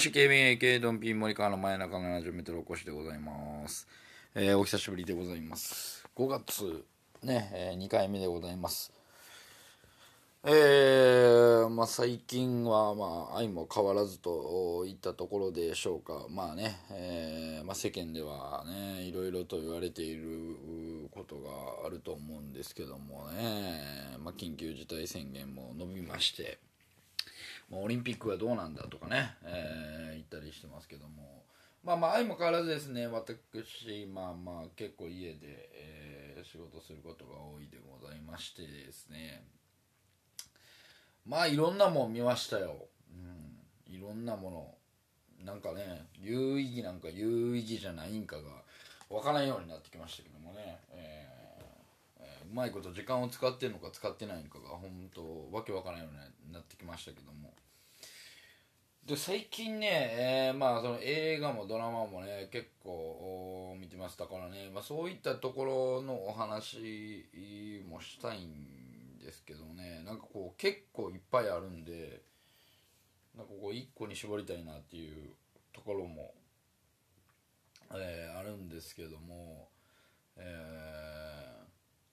MCKBAK ドンピン森川の前中の70メートルお越しでございます。えーお久しぶりでございます。5月ね、え2回目でございます。えーまあ最近はまあ愛も変わらずといったところでしょうか。まあね、えーまあ世間ではね、いろいろと言われていることがあると思うんですけどもね、まあ緊急事態宣言も伸びまして、まあオリンピックはどうなんだとかね、えー言ったりしてますけども。まあまあ相も変わらずですね私まあまあ結構家で、えー仕事することが多いでございましてですね。まあいろんなもん見ましたよ、うん、いろんなもの。なんかね有意義なんか有意義じゃないんかが分からんようになってきましたけどもね、うまいこと時間を使ってるのか使ってないのかが本当わけわからんようになってきましたけども。で最近ね、えーまあその映画もドラマもね結構見てましたからね、まあ、そういったところのお話もしたいんですけどね。なんかこう結構いっぱいあるんでなんかこう一個に絞りたいなっていうところも、えーあるんですけども、えー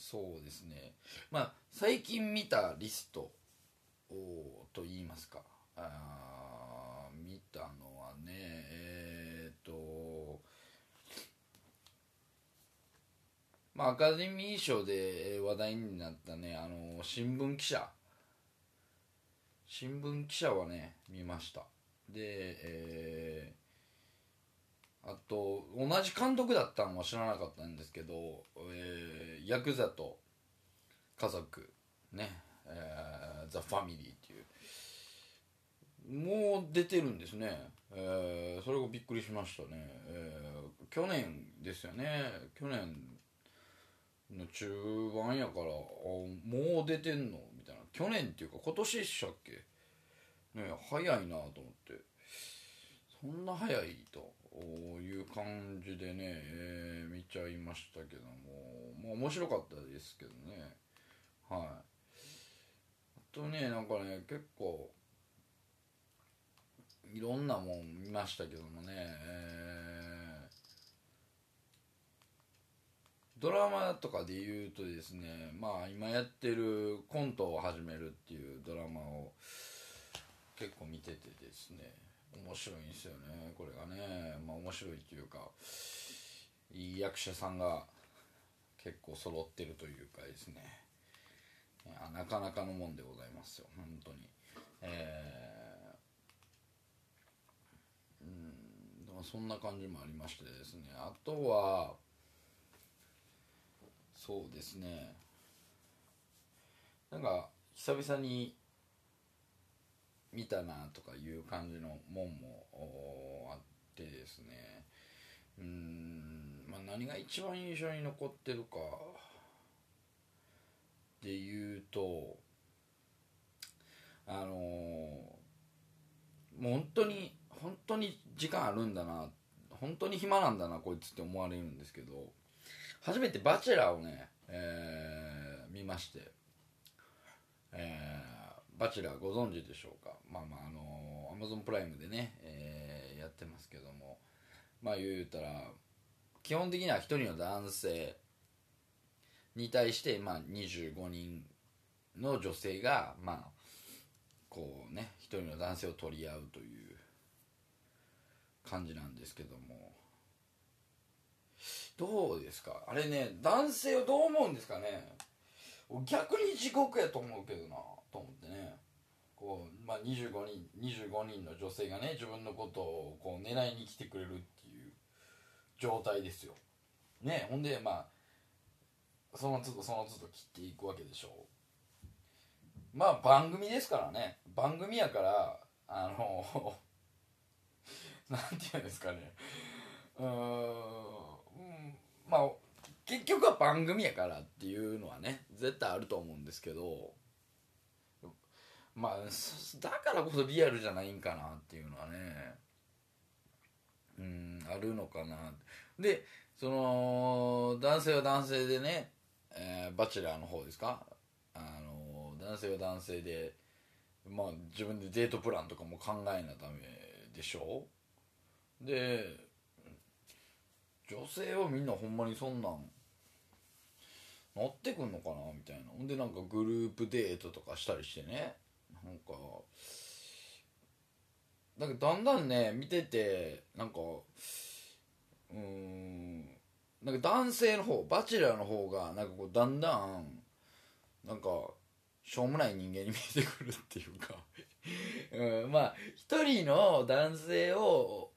そうですね。まあ最近見たリストをと言いますか。あ見たのはねえー、とまあアカデミー賞で話題になったねあの新聞記者。新聞記者はね見ました。でえーあと同じ監督だったのは知らなかったんですけど、えーヤクザと家族ね、えーザ・ファミリーっていう。もう出てるんですね、えーそれがびっくりしましたね、えー去年ですよね。去年の中盤やからあもう出てんの？みたいな。去年っていうか今年でしたっけ？ね早いなと思って。そんな早いと。いう感じでね、えー見ちゃいましたけども、まあ、面白かったですけどね。はい。あとねなんかね結構いろんなもん見ましたけどもね、えードラマとかで言うとですねまあ今やってるコントを始めるっていうドラマを結構見ててですね。面白いんですよね。これがねまあ面白いっていうかいい役者さんが結構揃ってるというかですね。いやなかなかのもんでございますよ。本当に。えーうんでもそんな感じもありましてですね。あとはそうですね。なんか久々に見たなとかいう感じのもんもあってですね。うん、まあ、何が一番印象に残ってるかで言うとあのーもう本当に本当に時間あるんだな本当に暇なんだなこいつって思われるんですけど初めて「バチェラー」をね、えー見ましてえーバチェラーご存知でしょうか？まあまああのアマゾンプライムでね、えーやってますけども。まあ言うたら基本的には一人の男性に対して、まあ、25人の女性がまあこうね一人の男性を取り合うという感じなんですけども。どうですか？あれね男性はどう思うんですかね？逆に地獄やと思うけどなと思ってね。こう、まあ、25人25人の女性がね自分のことをこう狙いに来てくれるっていう状態ですよ。ねほんでまあその都度その都度切っていくわけでしょう。まあ番組ですからね。番組やからあの なんていうんですかね。うーんまあ局は番組やからっていうのはね絶対あると思うんですけどまあだからこそリアルじゃないんかなっていうのはねうんあるのかなでその男性は男性でね、えーバチェラーの方ですか？あの男性は男性でまあ自分でデートプランとかも考えなダメでしょ？うで女性はみんなほんまにそんなん乗ってくんのかな？みたいな。ほんでなんかグループデートとかしたりしてね。なんかなんかだんだんね見ててなんかうーんなんか男性の方バチェラーの方がなんかこうだんだんなんかしょうもない人間に見えてくるっていうか。うん、まあ一人の男性を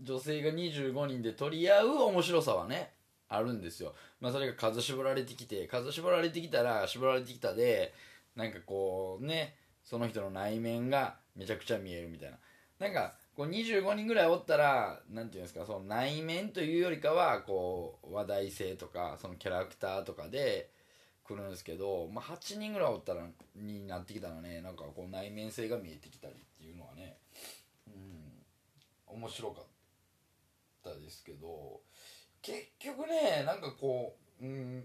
女性が25人で取り合う面白さはねあるんですよ。まあそれが数絞られてきて数絞られてきたら絞られてきたでなんかこうねその人の内面がめちゃくちゃ見えるみたいな。なんかこう25人ぐらいおったらなんていうんですかその内面というよりかはこう話題性とかそのキャラクターとかで来るんですけど、まあ、8人ぐらいおったらになってきたらねなんかこう内面性が見えてきたりっていうのはねうん面白かったですけど結局ねなんかこううん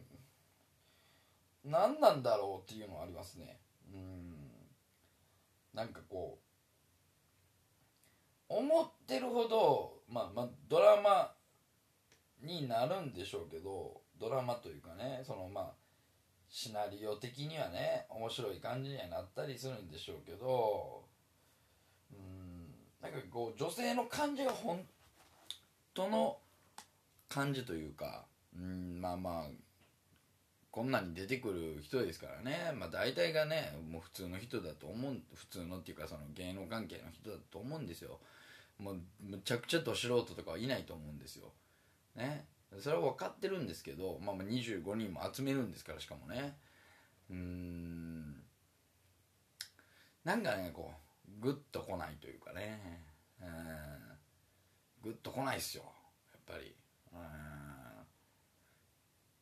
何なんだろうっていうのはありますね。うん。なんかこう思ってるほどまあまあドラマになるんでしょうけどドラマというかねそのまあシナリオ的にはね面白い感じにはなったりするんでしょうけどうんなんかこう女性の感じが本当の感じというかうんまあまあこんなに出てくる人ですからね。まあ大体がねもう普通の人だと思う普通のっていうかその芸能関係の人だと思うんですよ。もうむちゃくちゃど素人とかはいないと思うんですよ。ね。それは分かってるんですけど、まあ、まあ25人も集めるんですからしかもね。うん。なんかねこうグッと来ないというかね。うん。グッと来ないっすよやっぱり。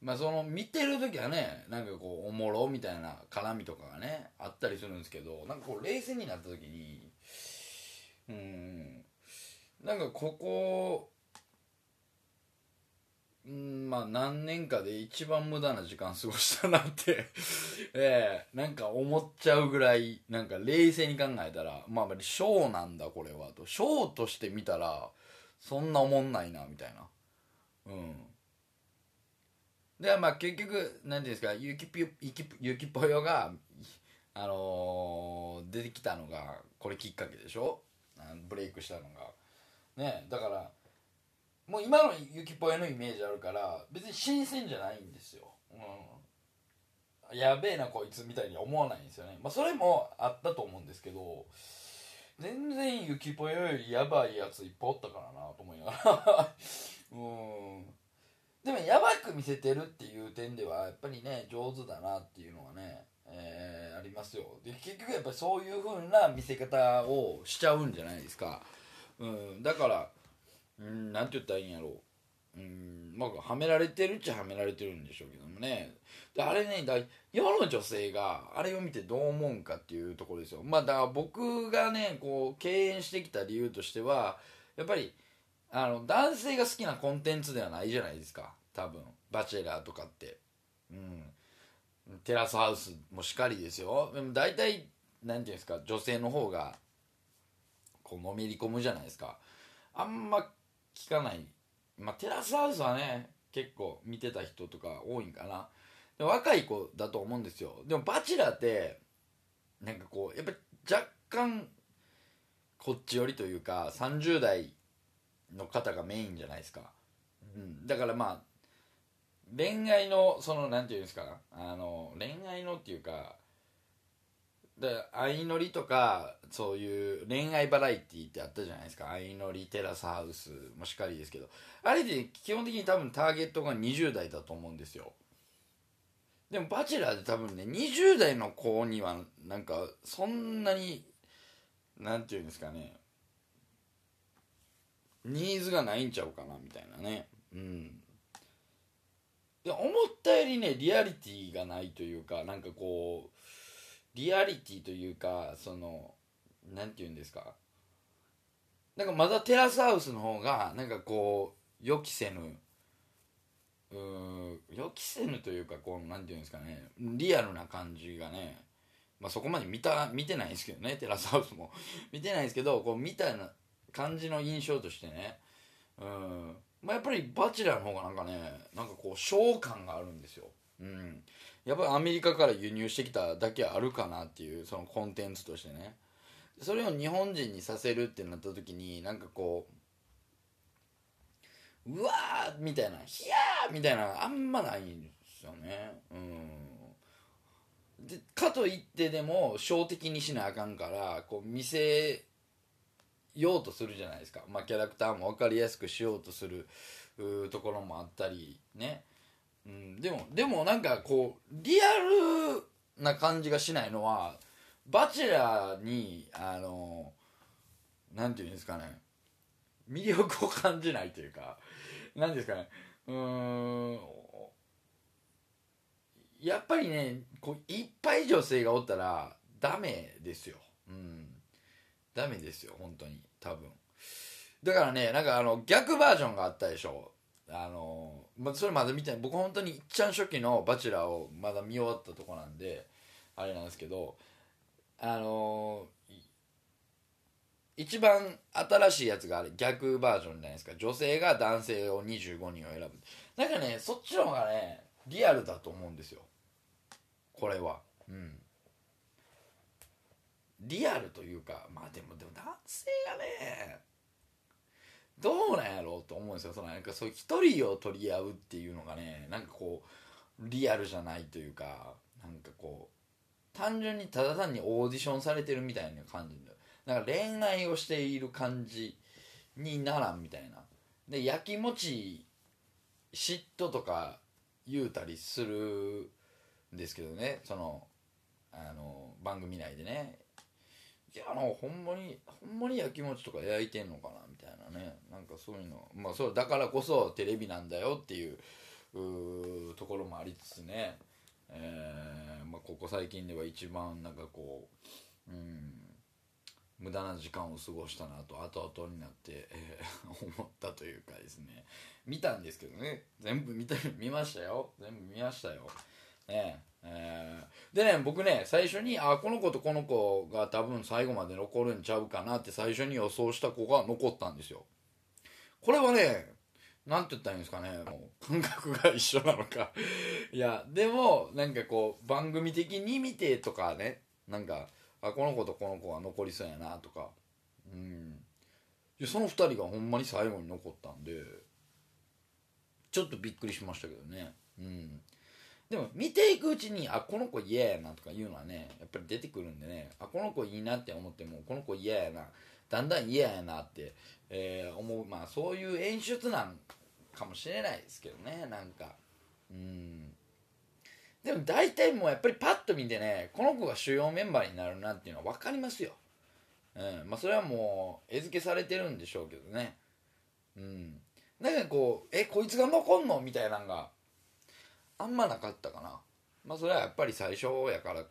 まあその見てる時はねなんかこうおもろみたいな絡みとかがねあったりするんですけどなんかこう冷静になった時にうんなんかここうんまあ何年かで一番無駄な時間過ごしたなって えなんか思っちゃうぐらいなんか冷静に考えたらまあまあショーなんだこれはと。ショーとして見たらそんなおもんないなみたいな。うん。でまあ結局何ていうんですかゆきぴゆきゆきぽよがあのー出てきたのがこれきっかけでしょ？ブレイクしたのが。ねだからもう今のゆきぽよのイメージあるから別に新鮮じゃないんですよ、うん、やべえなこいつみたいに思わないんですよね。まあそれもあったと思うんですけど全然ゆきぽよよりやばいやついっぱいおったからなと思いながら。うん。でもやばく見せてるっていう点ではやっぱりね上手だなっていうのはね、えーありますよ。で結局やっぱりそういう風な見せ方をしちゃうんじゃないですか、うん、だからうんなんて言ったらいいんやろう。うんまあはめられてるっちゃはめられてるんでしょうけどもね。であれねだ世の女性があれを見てどう思うんかっていうところですよ。まあだから僕がねこう敬遠してきた理由としてはやっぱりあの男性が好きなコンテンツではないじゃないですか。多分。バチェラーとかって。うん。テラスハウスもしかりですよ。でも大体なんていうんですか女性の方がこうのめり込むじゃないですか。あんま聞かないまあテラスハウスはね結構見てた人とか多いんかな。で若い子だと思うんですよ。でもバチェラーってなんかこうやっぱり若干こっち寄りというか30代の方がメインじゃないですか、うん、だからまあ恋愛のそのなんていうんですかあの恋愛のっていうかで相乗りとかそういう恋愛バラエティーってあったじゃないですか。相乗りテラスハウスもしっかりですけど。あれで基本的に多分ターゲットが20代だと思うんですよ。でもバチェラーで多分ね20代の子にはなんかそんなになんていうんですかね。ニーズがないんちゃうかなみたいなね。うん。で思ったよりねリアリティがないというかなんかこうリアリティというかそのなんていうんですか？なんかまだテラスハウスの方がなんかこう予期せぬうー予期せぬというかこうなんていうんですかね？リアルな感じがねまあそこまで見た見てないですけどねテラスハウスも。見てないですけどこう見たな感じの印象としてねうん。まあやっぱりバチェラーの方がなんかねなんかこうショー感があるんですよ。うん。やっぱりアメリカから輸入してきただけあるかなっていうそのコンテンツとしてね。それを日本人にさせるってなった時になんかこううわーみたいなヒヤーみたいなあんまないんですよね。うん。でかといってでも小的にしなあかんからこう見せようとするじゃないですか、まあ、キャラクターも分かりやすくしようとするところもあったりね、うん、でもでもなんかこうリアルな感じがしないのはバチェラーにあのなんていうんですかね。魅力を感じないというかなんですかね。うんやっぱりねこういっぱい女性がおったらダメですよ。うん。ダメですよ本当に。多分。だからねなんかあの逆バージョンがあったでしょ。あの、まあ、それまだ見てない。僕本当にいっちゃん初期の「バチェラー」をまだ見終わったとこなんであれなんですけどあの一番新しいやつがあれ逆バージョンじゃないですか。女性が男性を25人を選ぶ。なんかねそっちの方がねリアルだと思うんですよ。これは。うん。リアルというかまあでもでも男性がねどうなんやろうと思うんですよ。そのなんかそういう一人を取り合うっていうのがねなんかこうリアルじゃないというかなんかこう単純にただ単にオーディションされてるみたいな感じでなんか恋愛をしている感じにならんみたいな。でやきもち嫉妬とか言うたりするんですけどね。そのあの番組内でね。いやあのほんまにほんまにやきもちとか焼いてんのかなみたいなね。なんかそういうの。まあそうだからこそテレビなんだよっていうところもありつつね。えーまあ、ここ最近では一番なんかこううん無駄な時間を過ごしたなと後々になって、えー 思ったというかですね。見たんですけどね。全部見た見ましたよ。全部見ましたよ。ねえ。ー。でね僕ね最初にあこの子とこの子が多分最後まで残るんちゃうかなって最初に予想した子が残ったんですよ。これはねなんて言ったらいいんですかねもう感覚が一緒なのか。いやでもなんかこう番組的に見てとかねなんかあこの子とこの子が残りそうやなとか。うん。いやその2人がほんまに最後に残ったんでちょっとびっくりしましたけどね。うん。でも見ていくうちにあこの子嫌やなとかいうのはねやっぱり出てくるんでねあこの子いいなって思ってもこの子嫌やなだんだん嫌やなって、えー思うまあそういう演出なんかもしれないですけどねなんか。うん。でも大体もうやっぱりパッと見てねこの子が主要メンバーになるなっていうのは分かりますよ、うん。まあ、それはもう餌付けされてるんでしょうけどね。うん。なんかこうえこいつが残んのみたいなのがあんまなかったかな。まあそれはやっぱり最初やから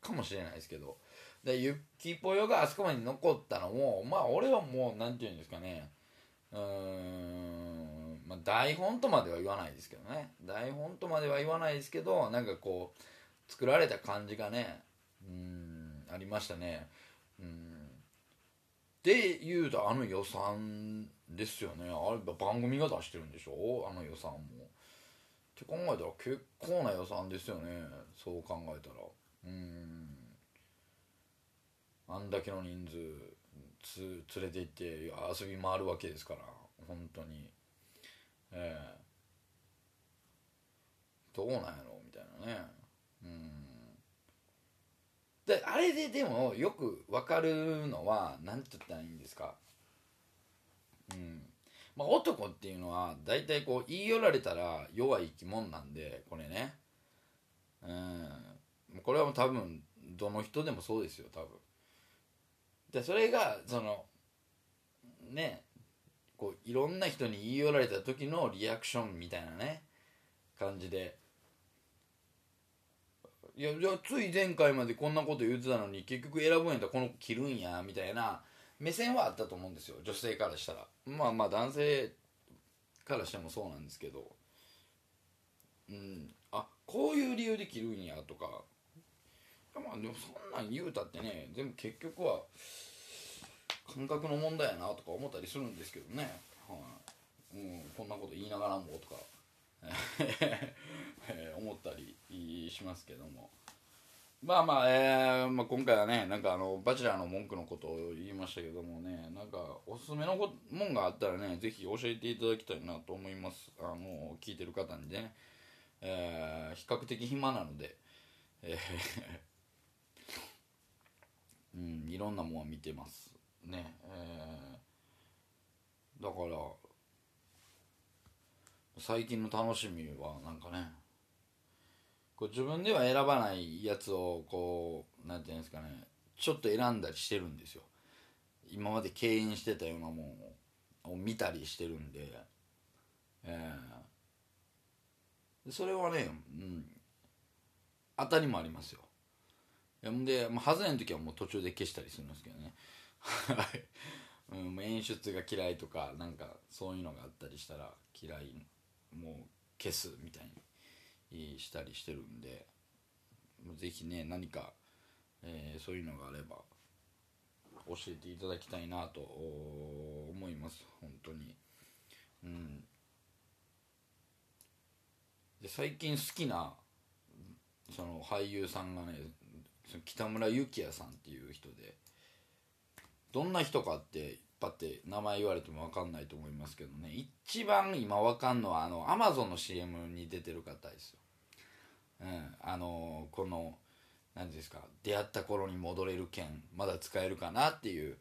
かもしれないですけど。でゆっきぽよがあそこまで残ったのもまあ俺はもうなんていうんですかね。うーん、まあ、台本とまでは言わないですけどね。台本とまでは言わないですけどなんかこう作られた感じがねうんありましたね。うん。で言うとあの予算ですよね。あれ番組が出してるんでしょ？あの予算も。って考えたら結構な予算ですよねそう考えたら。うん。あんだけの人数つ連れて行って遊び回るわけですから本当に。ええ。どうなんやろみたいなね。うん。であれででもよく分かるのは何て言ったらいいんですか。うん。まあ、男っていうのは大体こう言い寄られたら弱い生き物なんでこれね。うん。これはもう多分どの人でもそうですよ多分。でそれがそのねこういろんな人に言い寄られた時のリアクションみたいなね感じで。いやいやつい前回までこんなこと言ってたのに結局選ぶんやったらこの子着るんやみたいな目線はあったと思うんですよ女性からしたら。まあまあ男性からしてもそうなんですけど。うん。あこういう理由で着るんやとか。まあでもそんなん言うたってね全部結局は感覚の問題やなとか思ったりするんですけどね、はい。うん、こんなこと言いながらもとか。思ったりしますけども。まあまあ,、えーまあ今回はねなんかあのバチェラーの文句のことを言いましたけどもねなんかおすすめのこもんがあったらねぜひ教えていただきたいなと思います。あの聞いてる方にね、えー比較的暇なので、えー うん、いろんなもんは見てますね。えーだから最近の楽しみはなんかねこう自分では選ばないやつをこうなんていうんですかねちょっと選んだりしてるんですよ。今まで敬遠してたようなもんを見たりしてるんで。えーそれはね、うん、当たりもありますよ。で、まあ、外れの時はもう途中で消したりするんですけどね、うん、演出が嫌いとかなんかそういうのがあったりしたら嫌いもう消すみたいにしたりしてるんでもうぜひね何か、えーそういうのがあれば教えていただきたいなと思います。本当に。うん。で最近好きなその俳優さんがねその北村幸也さんっていう人でどんな人かってパッて名前言われても分かんないと思いますけどね一番今分かんのはあのアマゾンの CM に出てる方ですよ、うん、あのこの何ですか出会った頃に戻れる券まだ使えるかなっていう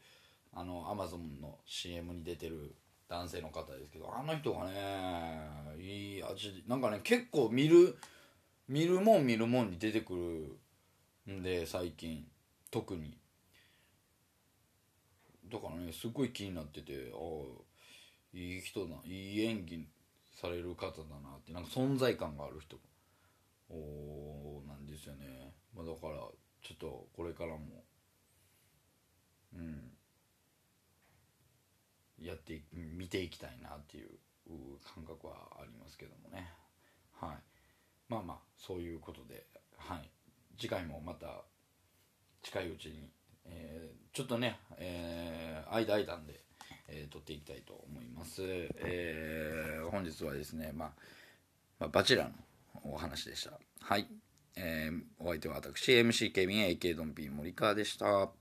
あのアマゾンの CM に出てる男性の方ですけどあの人がねいい味なんかね結構見る見るもん見るもんに出てくるんで最近。特に。だからねすごい気になっててああいい人だいい演技される方だなってなんか存在感がある人。おなんですよね、まあ、だからちょっとこれからもうん。やって見ていきたいなっていう感覚はありますけどもね。はい。まあまあそういうことではい。次回もまた近いうちに、えーちょっとね、えー間間で、えー撮っていきたいと思います、えー本日はですね、まあ、まあバチェラーのお話でした。はい、えーお相手は私 MC ケビン AK ドンピー森川でした。